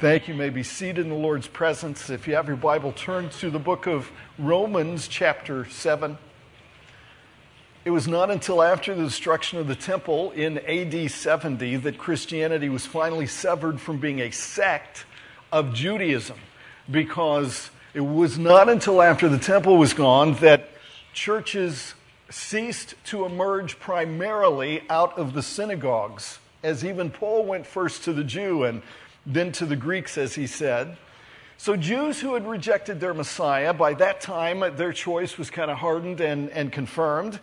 Thank you. you may be seated in the Lord's presence. If you have your Bible, turn to the book of Romans, chapter 7. It was not until after the destruction of the temple in AD 70 that Christianity was finally severed from being a sect of Judaism, because it was not until after the temple was gone that churches ceased to emerge primarily out of the synagogues, as even Paul went first to the Jew and then to the Greeks, as he said. So, Jews who had rejected their Messiah, by that time their choice was kind of hardened and, and confirmed.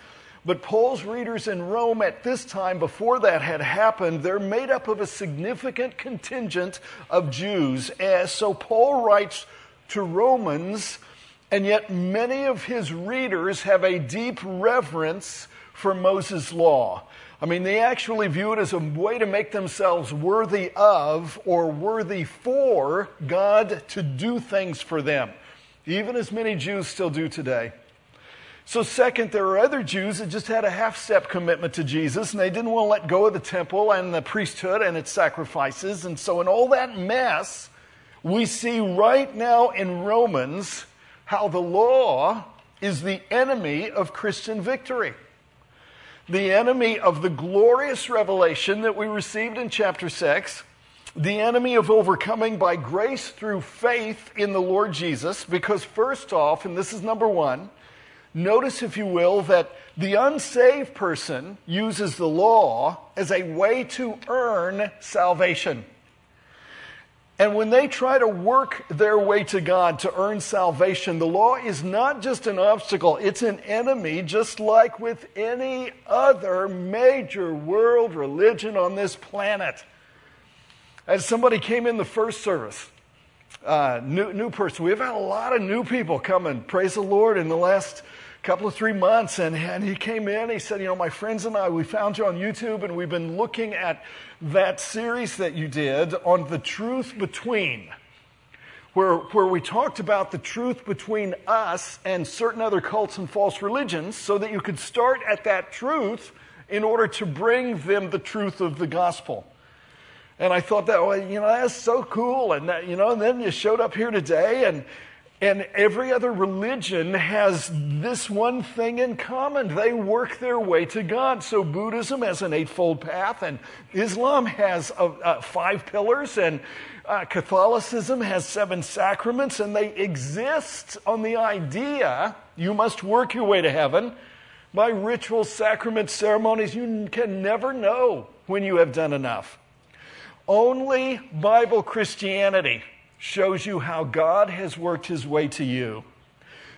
But Paul's readers in Rome at this time, before that had happened, they're made up of a significant contingent of Jews. And so Paul writes to Romans, and yet many of his readers have a deep reverence for Moses' law. I mean, they actually view it as a way to make themselves worthy of or worthy for God to do things for them, even as many Jews still do today. So, second, there are other Jews that just had a half step commitment to Jesus and they didn't want to let go of the temple and the priesthood and its sacrifices. And so, in all that mess, we see right now in Romans how the law is the enemy of Christian victory the enemy of the glorious revelation that we received in chapter 6, the enemy of overcoming by grace through faith in the Lord Jesus, because first off, and this is number one, notice, if you will, that the unsaved person uses the law as a way to earn salvation. And when they try to work their way to God to earn salvation, the law is not just an obstacle, it's an enemy, just like with any other major world religion on this planet. As somebody came in the first service, uh, new, new person, we've had a lot of new people coming, praise the Lord, in the last couple of three months. And, and he came in, he said, You know, my friends and I, we found you on YouTube and we've been looking at that series that you did on the truth between, where, where we talked about the truth between us and certain other cults and false religions, so that you could start at that truth in order to bring them the truth of the gospel. And I thought that, well, you know, that's so cool. And that, you know, and then you showed up here today and, and every other religion has this one thing in common. They work their way to God. So Buddhism has an eightfold path, and Islam has five pillars, and uh, Catholicism has seven sacraments, and they exist on the idea you must work your way to heaven by rituals, sacraments, ceremonies. You can never know when you have done enough. Only Bible Christianity shows you how God has worked his way to you.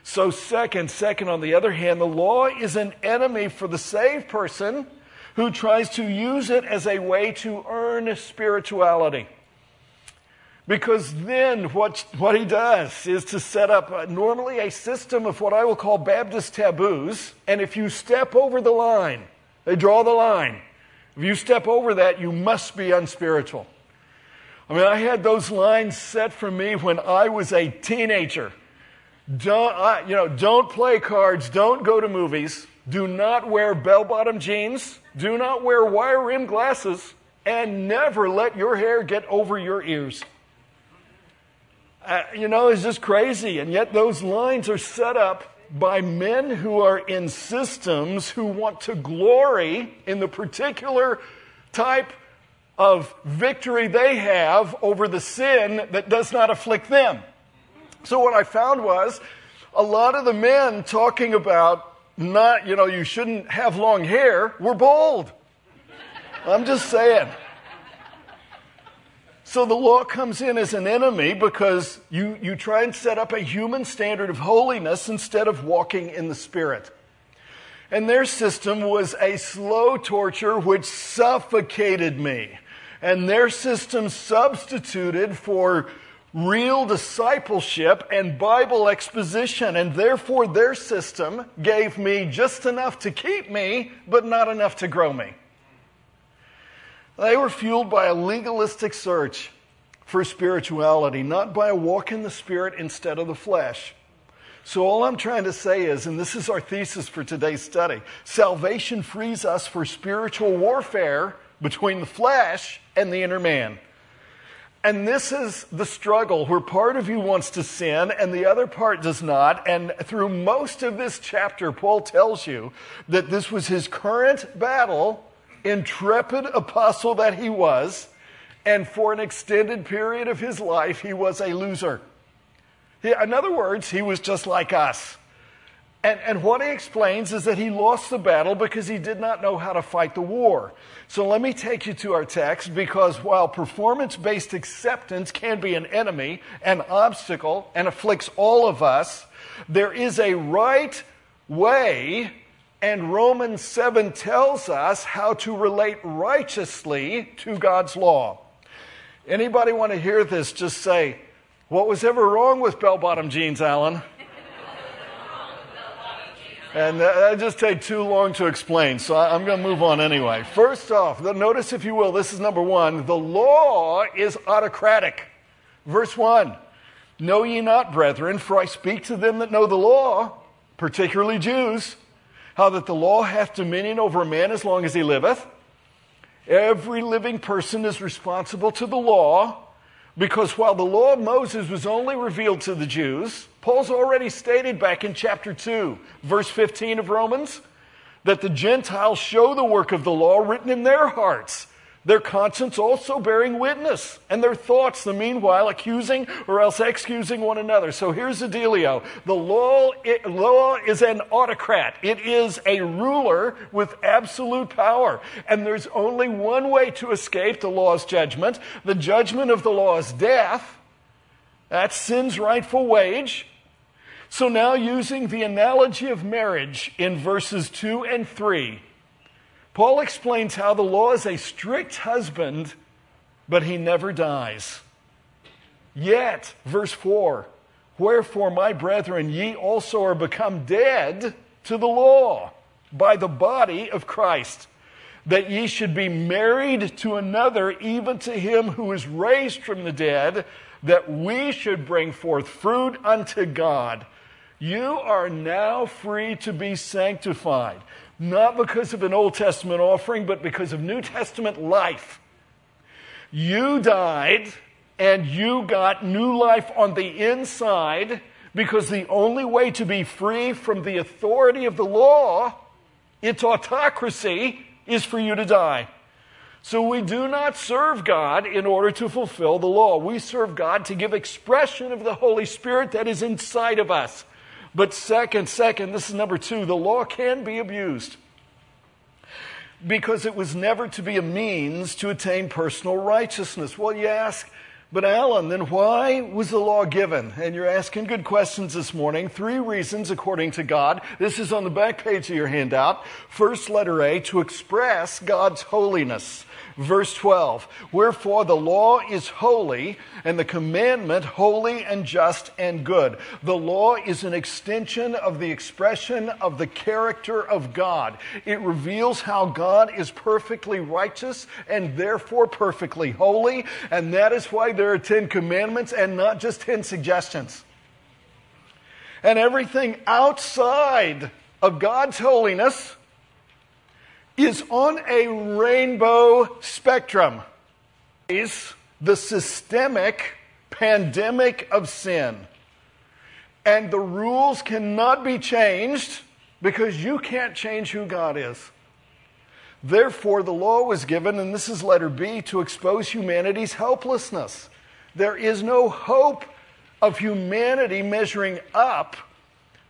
So, second, second, on the other hand, the law is an enemy for the saved person who tries to use it as a way to earn spirituality. Because then what, what he does is to set up a, normally a system of what I will call Baptist taboos. And if you step over the line, they draw the line. If you step over that, you must be unspiritual. I mean, I had those lines set for me when I was a teenager. Don't, uh, you know, don't play cards, don't go to movies, do not wear bell bottom jeans, do not wear wire rimmed glasses, and never let your hair get over your ears. Uh, you know, it's just crazy. And yet, those lines are set up by men who are in systems who want to glory in the particular type of victory they have over the sin that does not afflict them. So what I found was a lot of the men talking about not, you know, you shouldn't have long hair were bold. I'm just saying. So the law comes in as an enemy because you, you try and set up a human standard of holiness instead of walking in the Spirit. And their system was a slow torture which suffocated me and their system substituted for real discipleship and Bible exposition. And therefore, their system gave me just enough to keep me, but not enough to grow me. They were fueled by a legalistic search for spirituality, not by a walk in the Spirit instead of the flesh. So, all I'm trying to say is, and this is our thesis for today's study salvation frees us for spiritual warfare between the flesh and the inner man. And this is the struggle where part of you wants to sin and the other part does not. And through most of this chapter, Paul tells you that this was his current battle, intrepid apostle that he was, and for an extended period of his life, he was a loser. In other words, he was just like us. And, and what he explains is that he lost the battle because he did not know how to fight the war. So let me take you to our text because while performance based acceptance can be an enemy, an obstacle, and afflicts all of us, there is a right way, and Romans 7 tells us how to relate righteously to God's law. Anybody want to hear this? Just say, What was ever wrong with bell bottom jeans, Alan? And that just take too long to explain, so I'm going to move on anyway. First off, notice, if you will, this is number one the law is autocratic. Verse 1 Know ye not, brethren, for I speak to them that know the law, particularly Jews, how that the law hath dominion over a man as long as he liveth. Every living person is responsible to the law because while the law of Moses was only revealed to the Jews, Paul's already stated back in chapter 2, verse 15 of Romans, that the Gentiles show the work of the law written in their hearts their conscience also bearing witness, and their thoughts, the meanwhile, accusing or else excusing one another. So here's the dealio the law, it, law is an autocrat, it is a ruler with absolute power. And there's only one way to escape the law's judgment the judgment of the law is death. That's sin's rightful wage. So now, using the analogy of marriage in verses 2 and 3, Paul explains how the law is a strict husband, but he never dies. Yet, verse 4 Wherefore, my brethren, ye also are become dead to the law by the body of Christ, that ye should be married to another, even to him who is raised from the dead, that we should bring forth fruit unto God. You are now free to be sanctified not because of an Old Testament offering, but because of New Testament life. You died and you got new life on the inside because the only way to be free from the authority of the law, its autocracy, is for you to die. So we do not serve God in order to fulfill the law. We serve God to give expression of the Holy Spirit that is inside of us. But second, second, this is number two, the law can be abused because it was never to be a means to attain personal righteousness. Well, you ask, but Alan, then why was the law given? And you're asking good questions this morning. Three reasons according to God. This is on the back page of your handout. First letter A, to express God's holiness. Verse 12 Wherefore the law is holy, and the commandment holy and just and good. The law is an extension of the expression of the character of God. It reveals how God is perfectly righteous and therefore perfectly holy, and that is why there are 10 commandments and not just 10 suggestions. And everything outside of God's holiness is on a rainbow spectrum. Is the systemic pandemic of sin. And the rules cannot be changed because you can't change who God is. Therefore, the law was given, and this is letter B, to expose humanity's helplessness. There is no hope of humanity measuring up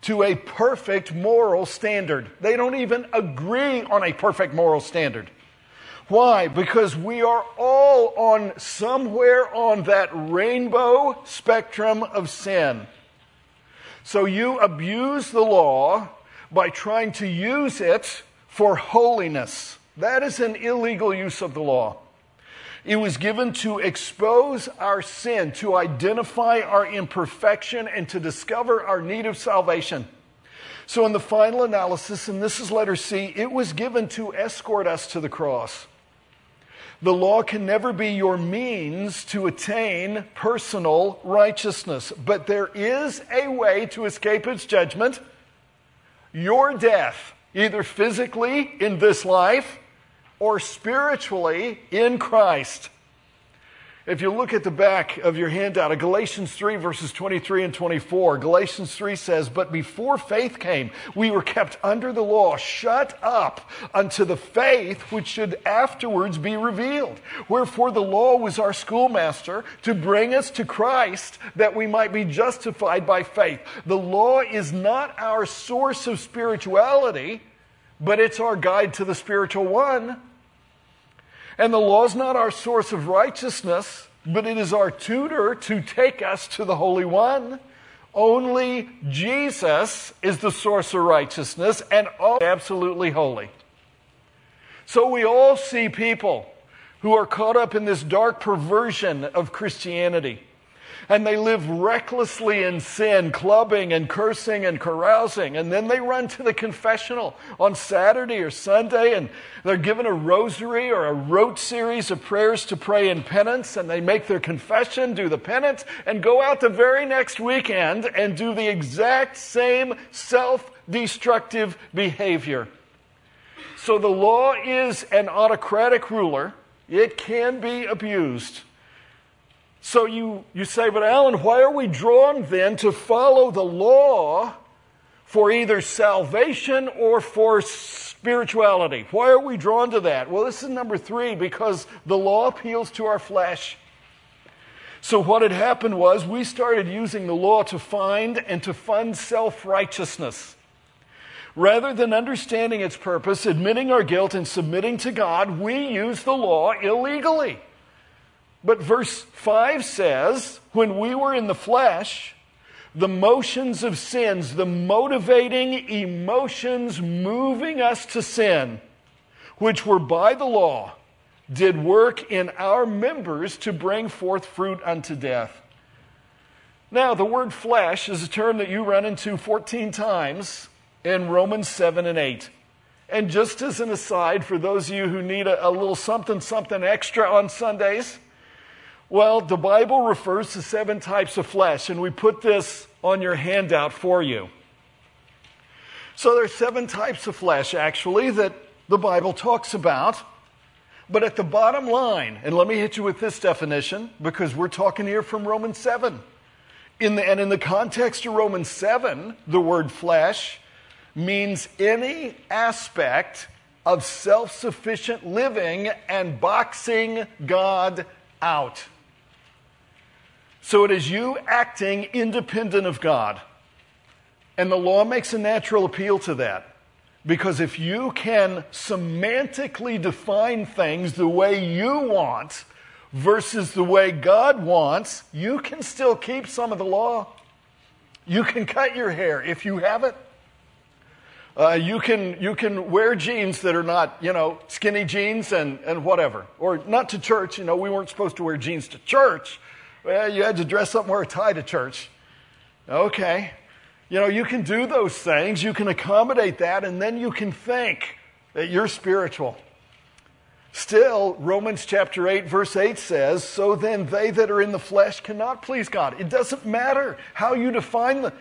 to a perfect moral standard. They don't even agree on a perfect moral standard. Why? Because we are all on somewhere on that rainbow spectrum of sin. So you abuse the law by trying to use it for holiness. That is an illegal use of the law. It was given to expose our sin, to identify our imperfection, and to discover our need of salvation. So, in the final analysis, and this is letter C, it was given to escort us to the cross. The law can never be your means to attain personal righteousness, but there is a way to escape its judgment your death, either physically in this life or spiritually in Christ. If you look at the back of your handout, of Galatians 3, verses 23 and 24, Galatians 3 says, But before faith came, we were kept under the law, shut up unto the faith which should afterwards be revealed. Wherefore the law was our schoolmaster to bring us to Christ that we might be justified by faith. The law is not our source of spirituality, but it's our guide to the spiritual one. And the law is not our source of righteousness, but it is our tutor to take us to the Holy One. Only Jesus is the source of righteousness and absolutely holy. So we all see people who are caught up in this dark perversion of Christianity and they live recklessly in sin, clubbing and cursing and carousing. And then they run to the confessional on Saturday or Sunday and they're given a rosary or a rote series of prayers to pray in penance and they make their confession, do the penance, and go out the very next weekend and do the exact same self destructive behavior. So the law is an autocratic ruler. It can be abused. So you, you say, but Alan, why are we drawn then to follow the law for either salvation or for spirituality? Why are we drawn to that? Well, this is number three because the law appeals to our flesh. So, what had happened was we started using the law to find and to fund self righteousness. Rather than understanding its purpose, admitting our guilt, and submitting to God, we use the law illegally. But verse 5 says, when we were in the flesh, the motions of sins, the motivating emotions moving us to sin, which were by the law, did work in our members to bring forth fruit unto death. Now, the word flesh is a term that you run into 14 times in Romans 7 and 8. And just as an aside, for those of you who need a, a little something, something extra on Sundays, well, the Bible refers to seven types of flesh, and we put this on your handout for you. So there are seven types of flesh, actually, that the Bible talks about. But at the bottom line, and let me hit you with this definition because we're talking here from Romans 7. In the, and in the context of Romans 7, the word flesh means any aspect of self sufficient living and boxing God out. So it is you acting independent of God. And the law makes a natural appeal to that. Because if you can semantically define things the way you want versus the way God wants, you can still keep some of the law. You can cut your hair if you have it. Uh, you, can, you can wear jeans that are not, you know, skinny jeans and, and whatever. Or not to church. You know, we weren't supposed to wear jeans to church, well, you had to dress up and wear a tie to church. Okay. You know, you can do those things, you can accommodate that, and then you can think that you're spiritual. Still, Romans chapter 8, verse 8 says, So then they that are in the flesh cannot please God. It doesn't matter how you define the,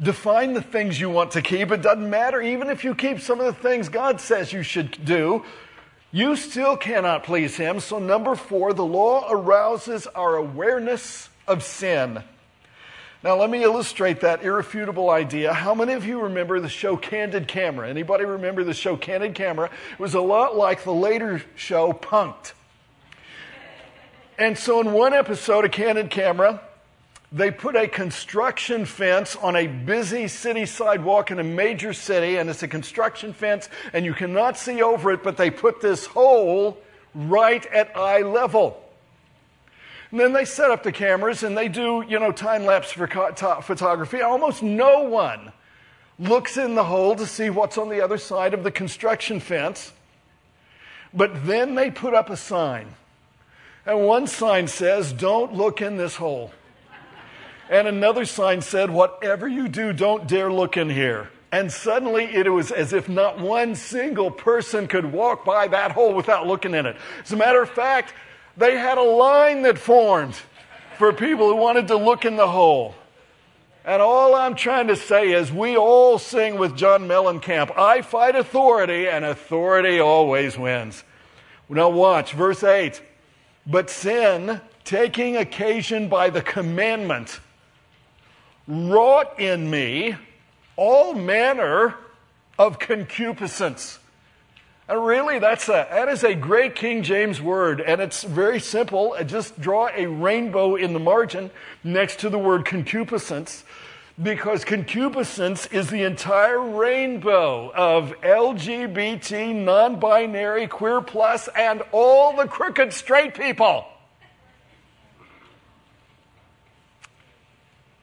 define the things you want to keep. It doesn't matter even if you keep some of the things God says you should do you still cannot please him. So, number four, the law arouses our awareness of sin. Now, let me illustrate that irrefutable idea. How many of you remember the show Candid Camera? Anybody remember the show Candid Camera? It was a lot like the later show Punked. And so, in one episode of Candid Camera, they put a construction fence on a busy city sidewalk in a major city, and it's a construction fence, and you cannot see over it, but they put this hole right at eye level. And then they set up the cameras and they do, you know, time lapse photography. Almost no one looks in the hole to see what's on the other side of the construction fence. But then they put up a sign. And one sign says, Don't look in this hole. And another sign said, Whatever you do, don't dare look in here. And suddenly it was as if not one single person could walk by that hole without looking in it. As a matter of fact, they had a line that formed for people who wanted to look in the hole. And all I'm trying to say is we all sing with John Mellencamp I fight authority, and authority always wins. Now, watch verse 8. But sin taking occasion by the commandment, wrought in me all manner of concupiscence. And really, that's a, that is a great King James word, and it's very simple. Just draw a rainbow in the margin next to the word concupiscence, because concupiscence is the entire rainbow of LGBT, non binary, queer plus, and all the crooked straight people.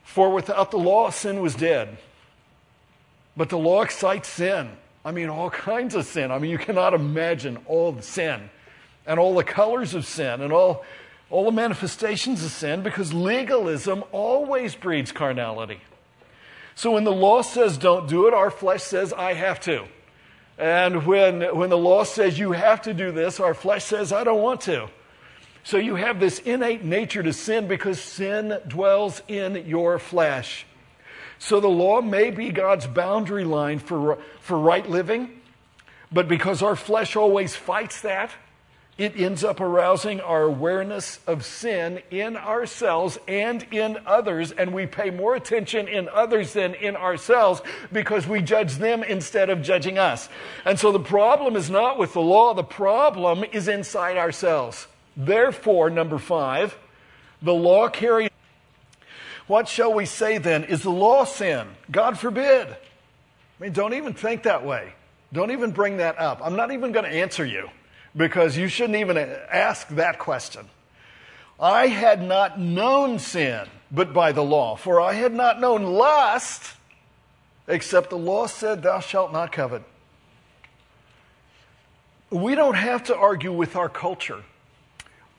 For without the law, sin was dead. But the law excites sin. I mean, all kinds of sin. I mean, you cannot imagine all the sin and all the colors of sin and all, all the manifestations of sin because legalism always breeds carnality. So when the law says don't do it, our flesh says I have to. And when, when the law says you have to do this, our flesh says I don't want to. So you have this innate nature to sin because sin dwells in your flesh. So the law may be God's boundary line for, for right living, but because our flesh always fights that, it ends up arousing our awareness of sin in ourselves and in others, and we pay more attention in others than in ourselves because we judge them instead of judging us. And so the problem is not with the law, the problem is inside ourselves. Therefore, number five, the law carries what shall we say then? Is the law sin? God forbid. I mean, don't even think that way. Don't even bring that up. I'm not even going to answer you because you shouldn't even ask that question. I had not known sin but by the law, for I had not known lust except the law said, Thou shalt not covet. We don't have to argue with our culture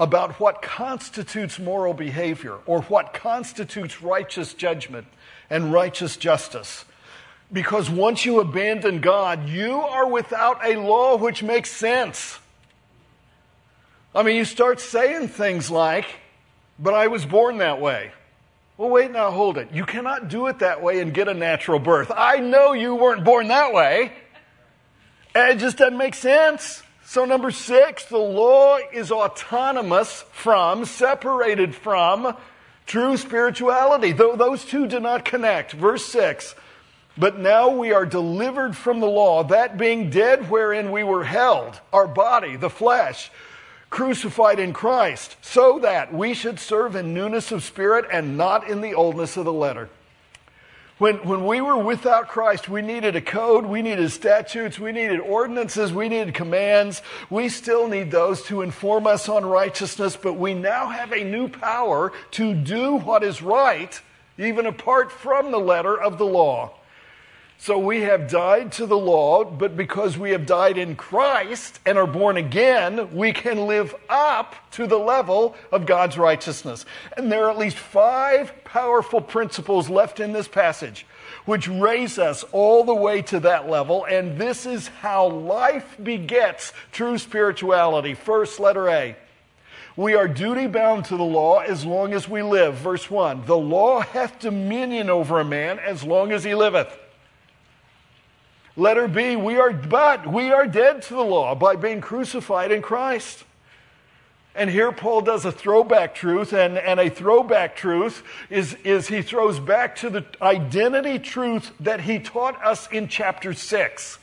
about what constitutes moral behavior or what constitutes righteous judgment and righteous justice. Because once you abandon God, you are without a law which makes sense. I mean, you start saying things like, but I was born that way. Well, wait now, hold it. You cannot do it that way and get a natural birth. I know you weren't born that way. Eh, it just doesn't make sense. So, number six, the law is autonomous from, separated from true spirituality. Those two do not connect. Verse six. But now we are delivered from the law, that being dead wherein we were held, our body, the flesh, crucified in Christ, so that we should serve in newness of spirit and not in the oldness of the letter. When, when we were without Christ, we needed a code, we needed statutes, we needed ordinances, we needed commands. We still need those to inform us on righteousness, but we now have a new power to do what is right, even apart from the letter of the law. So we have died to the law, but because we have died in Christ and are born again, we can live up to the level of God's righteousness. And there are at least five powerful principles left in this passage which raise us all the way to that level. And this is how life begets true spirituality. First, letter A. We are duty bound to the law as long as we live. Verse 1 The law hath dominion over a man as long as he liveth. Letter B, we are, but we are dead to the law by being crucified in Christ. And here Paul does a throwback truth, and, and a throwback truth is, is he throws back to the identity truth that he taught us in chapter 6.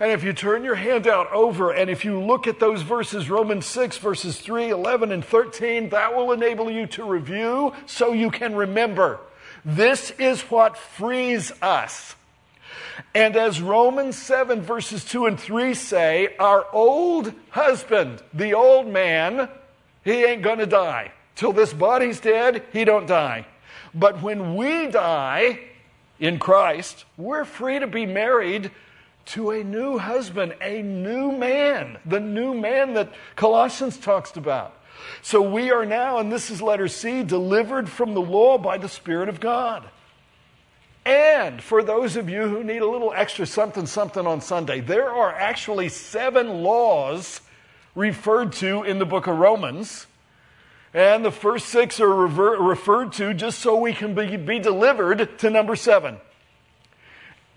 And if you turn your handout over and if you look at those verses, Romans 6, verses 3, 11, and 13, that will enable you to review so you can remember. This is what frees us. And as Romans 7 verses 2 and 3 say, our old husband, the old man, he ain't gonna die. Till this body's dead, he don't die. But when we die in Christ, we're free to be married to a new husband, a new man, the new man that Colossians talks about. So we are now, and this is letter C, delivered from the law by the Spirit of God. And for those of you who need a little extra something something on Sunday, there are actually seven laws referred to in the book of Romans. And the first six are rever- referred to just so we can be, be delivered to number seven.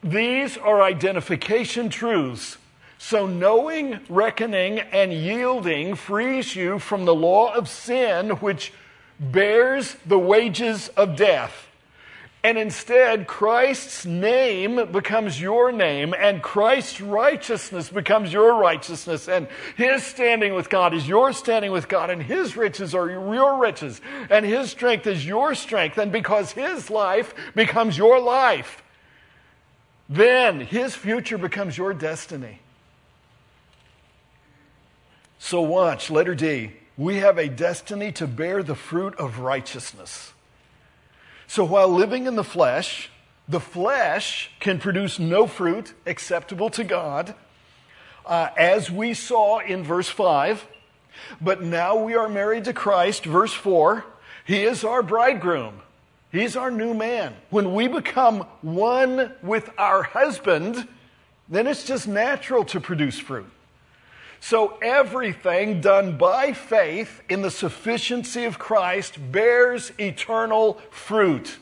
These are identification truths So, knowing, reckoning, and yielding frees you from the law of sin, which bears the wages of death. And instead, Christ's name becomes your name, and Christ's righteousness becomes your righteousness, and His standing with God is your standing with God, and His riches are your riches, and His strength is your strength, and because His life becomes your life, then His future becomes your destiny. So, watch, letter D. We have a destiny to bear the fruit of righteousness. So while living in the flesh, the flesh can produce no fruit acceptable to God, uh, as we saw in verse 5. But now we are married to Christ, verse 4. He is our bridegroom. He's our new man. When we become one with our husband, then it's just natural to produce fruit. So everything done by faith in the sufficiency of Christ bears eternal fruit.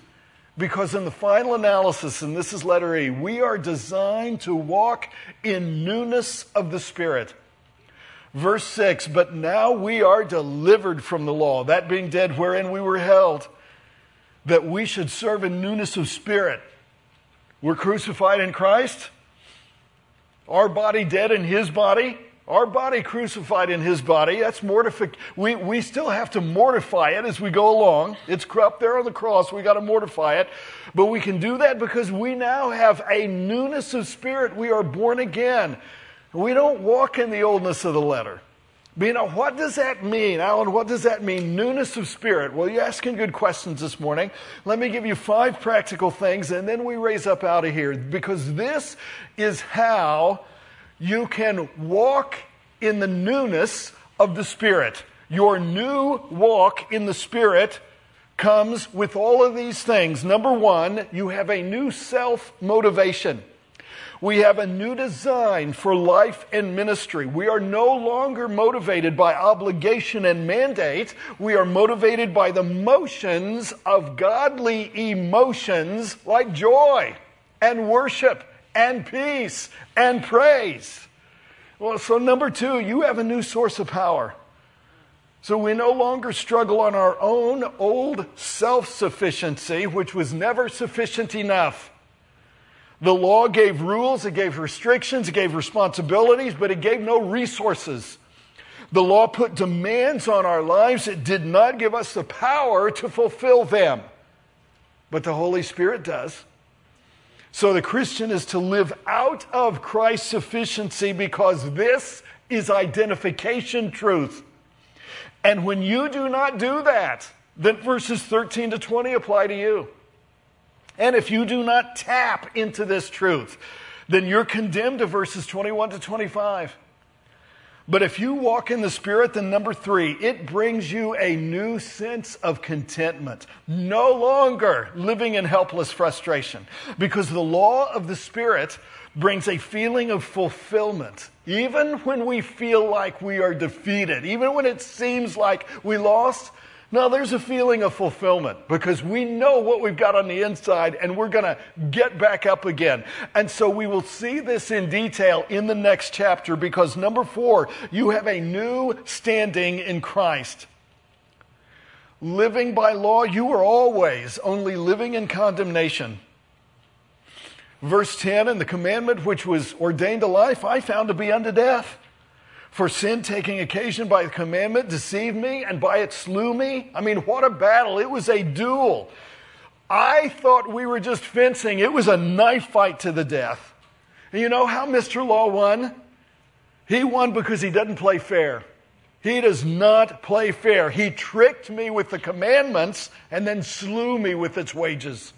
Because in the final analysis, and this is letter E, we are designed to walk in newness of the Spirit. Verse 6 But now we are delivered from the law, that being dead wherein we were held, that we should serve in newness of spirit. We're crucified in Christ, our body dead in his body. Our body crucified in his body, that's mortification. We, we still have to mortify it as we go along. It's up there on the cross. We got to mortify it. But we can do that because we now have a newness of spirit. We are born again. We don't walk in the oldness of the letter. But you know, what does that mean? Alan, what does that mean? Newness of spirit. Well, you're asking good questions this morning. Let me give you five practical things and then we raise up out of here because this is how you can walk in the newness of the Spirit. Your new walk in the Spirit comes with all of these things. Number one, you have a new self motivation. We have a new design for life and ministry. We are no longer motivated by obligation and mandate. We are motivated by the motions of godly emotions like joy and worship and peace and praise. Well, so number two, you have a new source of power. So we no longer struggle on our own old self sufficiency, which was never sufficient enough. The law gave rules, it gave restrictions, it gave responsibilities, but it gave no resources. The law put demands on our lives, it did not give us the power to fulfill them. But the Holy Spirit does. So the Christian is to live out of Christ's sufficiency because this is identification truth. And when you do not do that, then verses 13 to 20 apply to you. And if you do not tap into this truth, then you're condemned to verses 21 to 25. But if you walk in the Spirit, then number three, it brings you a new sense of contentment. No longer living in helpless frustration. Because the law of the Spirit brings a feeling of fulfillment. Even when we feel like we are defeated, even when it seems like we lost, now, there's a feeling of fulfillment because we know what we've got on the inside and we're going to get back up again. And so we will see this in detail in the next chapter because number four, you have a new standing in Christ. Living by law, you were always only living in condemnation. Verse 10, and the commandment which was ordained to life, I found to be unto death. For sin taking occasion by the commandment deceived me, and by it slew me. I mean, what a battle. It was a duel. I thought we were just fencing. It was a knife fight to the death. And you know how Mr. Law won? He won because he doesn't play fair. He does not play fair. He tricked me with the commandments and then slew me with its wages.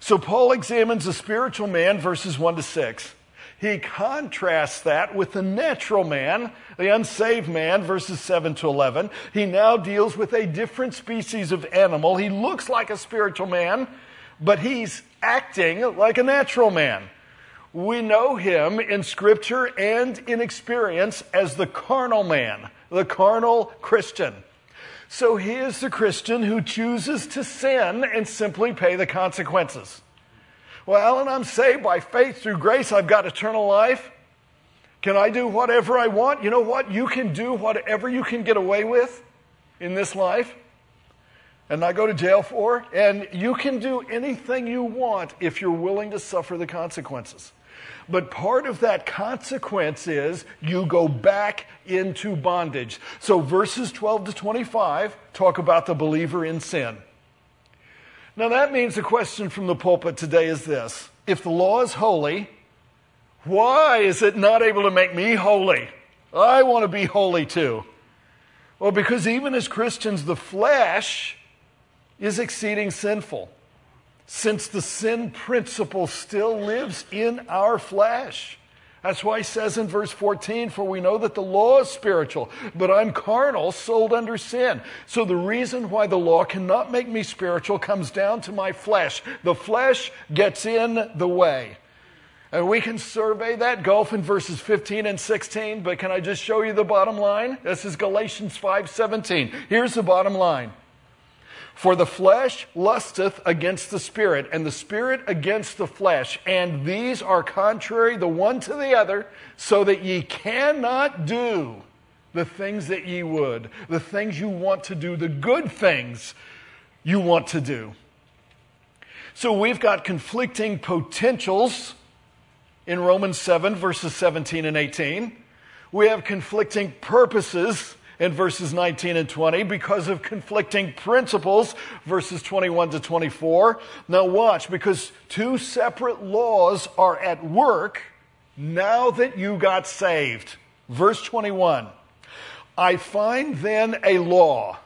So Paul examines the spiritual man, verses 1 to 6. He contrasts that with the natural man, the unsaved man, verses 7 to 11. He now deals with a different species of animal. He looks like a spiritual man, but he's acting like a natural man. We know him in Scripture and in experience as the carnal man, the carnal Christian. So he is the Christian who chooses to sin and simply pay the consequences. Well, Alan, I'm saved by faith through grace. I've got eternal life. Can I do whatever I want? You know what? You can do whatever you can get away with in this life and not go to jail for. And you can do anything you want if you're willing to suffer the consequences. But part of that consequence is you go back into bondage. So verses 12 to 25 talk about the believer in sin. Now that means the question from the pulpit today is this if the law is holy, why is it not able to make me holy? I want to be holy too. Well, because even as Christians, the flesh is exceeding sinful since the sin principle still lives in our flesh. That's why he says in verse 14, For we know that the law is spiritual, but I'm carnal, sold under sin. So the reason why the law cannot make me spiritual comes down to my flesh. The flesh gets in the way. And we can survey that gulf in verses 15 and 16, but can I just show you the bottom line? This is Galatians 5:17. Here's the bottom line. For the flesh lusteth against the spirit, and the spirit against the flesh, and these are contrary the one to the other, so that ye cannot do the things that ye would, the things you want to do, the good things you want to do. So we've got conflicting potentials in Romans 7, verses 17 and 18. We have conflicting purposes in verses 19 and 20 because of conflicting principles, verses 21 to 24. Now, watch, because two separate laws are at work now that you got saved. Verse 21 I find then a law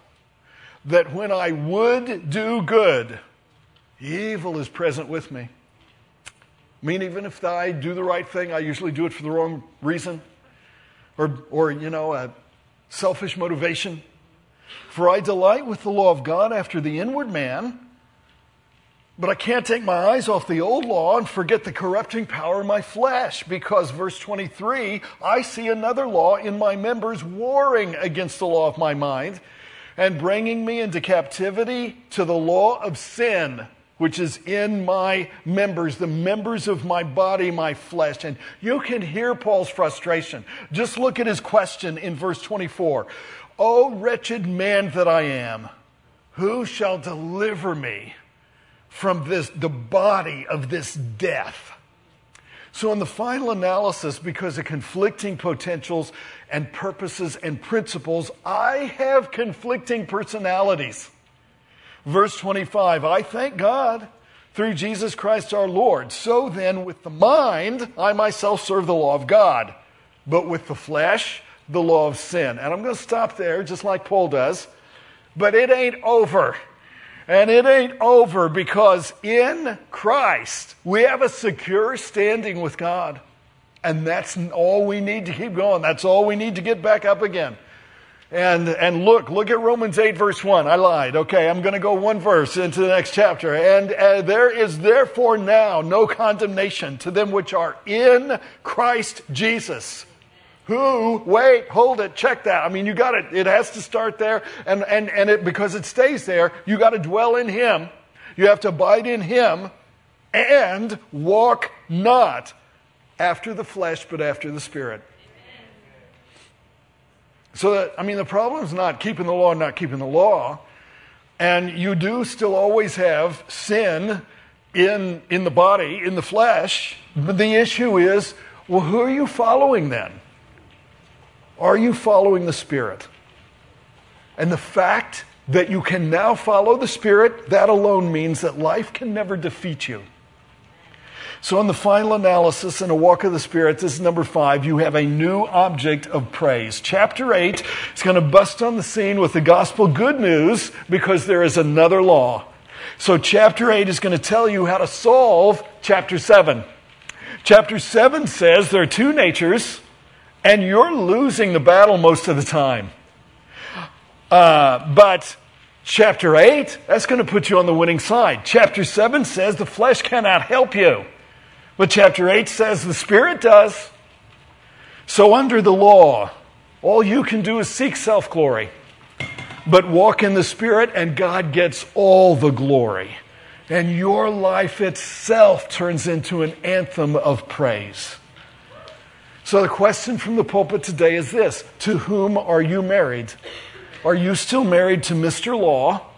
that when I would do good, evil is present with me. I mean, even if I do the right thing, I usually do it for the wrong reason. Or, or you know, uh, selfish motivation. For I delight with the law of God after the inward man, but I can't take my eyes off the old law and forget the corrupting power of my flesh, because, verse 23, I see another law in my members warring against the law of my mind and bringing me into captivity to the law of sin which is in my members, the members of my body, my flesh. And you can hear Paul's frustration. Just look at his question in verse 24. O wretched man that I am, who shall deliver me from this, the body of this death? So, in the final analysis, because of conflicting potentials and purposes and principles, I have conflicting personalities. Verse 25 I thank God through Jesus Christ our Lord. So then, with the mind, I myself serve the law of God, but with the flesh, the law of sin. And I'm going to stop there, just like Paul does. But it ain't over. And it ain't over because in Christ, we have a secure standing with God. And that's all we need to keep going. That's all we need to get back up again. And, and look, look at Romans 8, verse 1. I lied. Okay, I'm going to go one verse into the next chapter. And uh, there is therefore now no condemnation to them which are in Christ Jesus. Who, wait, hold it, check that. I mean, you got it. It has to start there. And, and, and it, because it stays there, you got to dwell in Him. You have to abide in Him and walk not after the flesh, but after the Spirit. So that, I mean, the problem is not keeping the law and not keeping the law. And you do still always have sin in, in the body, in the flesh. But the issue is well, who are you following then? Are you following the Spirit? And the fact that you can now follow the Spirit, that alone means that life can never defeat you. So, in the final analysis in a walk of the Spirit, this is number five, you have a new object of praise. Chapter 8 is going to bust on the scene with the gospel good news because there is another law. So, chapter 8 is going to tell you how to solve chapter 7. Chapter 7 says there are two natures, and you're losing the battle most of the time. Uh, but chapter 8, that's going to put you on the winning side. Chapter 7 says the flesh cannot help you. But chapter 8 says the Spirit does. So, under the law, all you can do is seek self glory, but walk in the Spirit, and God gets all the glory. And your life itself turns into an anthem of praise. So the question from the pulpit today is this To whom are you married? Are you still married to Mr. Law?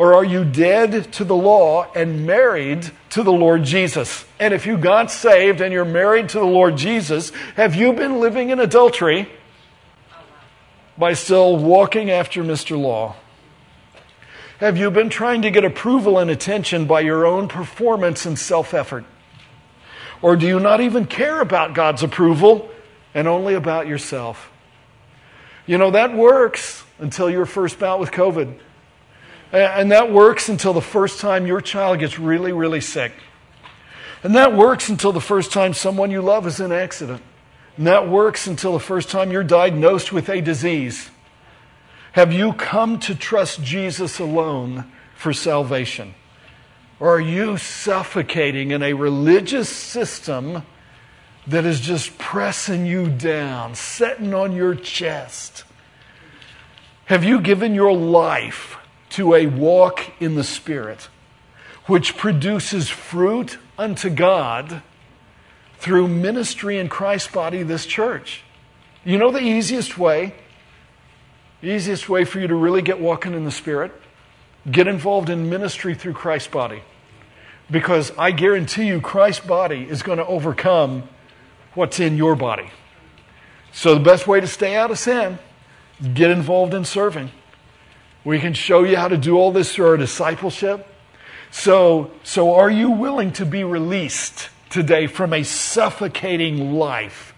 Or are you dead to the law and married to the Lord Jesus? And if you got saved and you're married to the Lord Jesus, have you been living in adultery by still walking after Mr. Law? Have you been trying to get approval and attention by your own performance and self effort? Or do you not even care about God's approval and only about yourself? You know, that works until your first bout with COVID. And that works until the first time your child gets really, really sick. And that works until the first time someone you love is in an accident. And that works until the first time you're diagnosed with a disease. Have you come to trust Jesus alone for salvation? Or are you suffocating in a religious system that is just pressing you down, setting on your chest? Have you given your life to a walk in the Spirit, which produces fruit unto God through ministry in Christ's body, this church. You know the easiest way? The easiest way for you to really get walking in the Spirit? Get involved in ministry through Christ's body. Because I guarantee you, Christ's body is going to overcome what's in your body. So, the best way to stay out of sin, get involved in serving. We can show you how to do all this through our discipleship. So, so are you willing to be released today from a suffocating life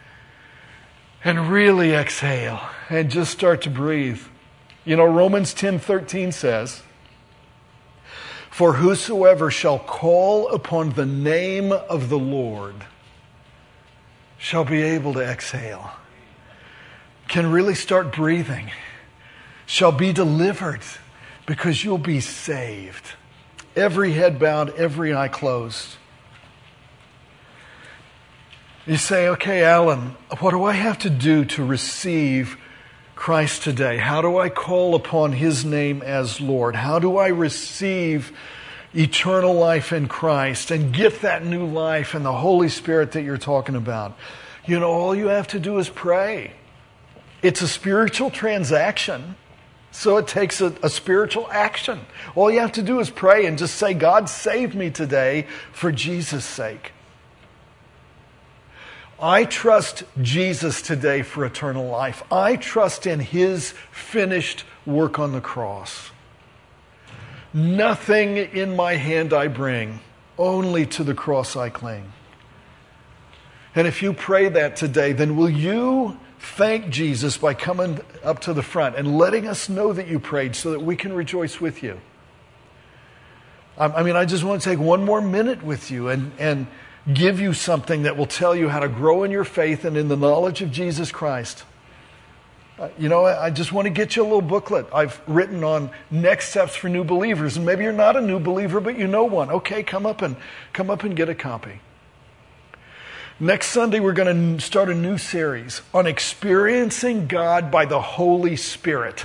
and really exhale and just start to breathe? You know, Romans 10 13 says, For whosoever shall call upon the name of the Lord shall be able to exhale, can really start breathing shall be delivered because you'll be saved. Every head bowed, every eye closed. You say, okay, Alan, what do I have to do to receive Christ today? How do I call upon His name as Lord? How do I receive eternal life in Christ and get that new life and the Holy Spirit that you're talking about? You know, all you have to do is pray. It's a spiritual transaction. So it takes a, a, spiritual action. All you have to do is pray and just say, God, save me today for Jesus' sake. I trust Jesus today for eternal life. I trust in his finished work on the cross. Nothing in my hand I bring, only to the cross I cling. And if you pray that today, then will you thank Jesus by coming up to the front and letting us know that you prayed so that we can rejoice with you. I mean, I just want to take one more minute with you and, and give you something that will tell you how to grow in your faith and in the knowledge of Jesus Christ. Uh, you know, I just want to get you a little booklet I've written on next steps for new believers. And maybe you're not a new believer, but you know one. Okay, come up and come up and get a copy. Next Sunday, we're going to start a new series on experiencing God by the Holy Spirit.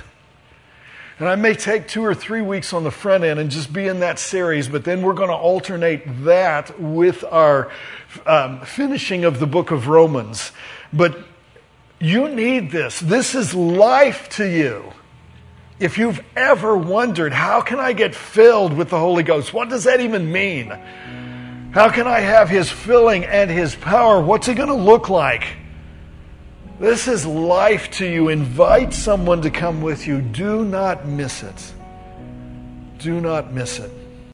And I may take two or three weeks on the front end and just be in that series, but then we're going to alternate that with our um, finishing of the book of Romans. But you need this. This is life to you. If you've ever wondered, how can I get filled with the Holy Ghost? What does that even mean? How can I have His filling and His power? What's it going to look like? This is life to you. Invite someone to come with you. Do not miss it. Do not miss it.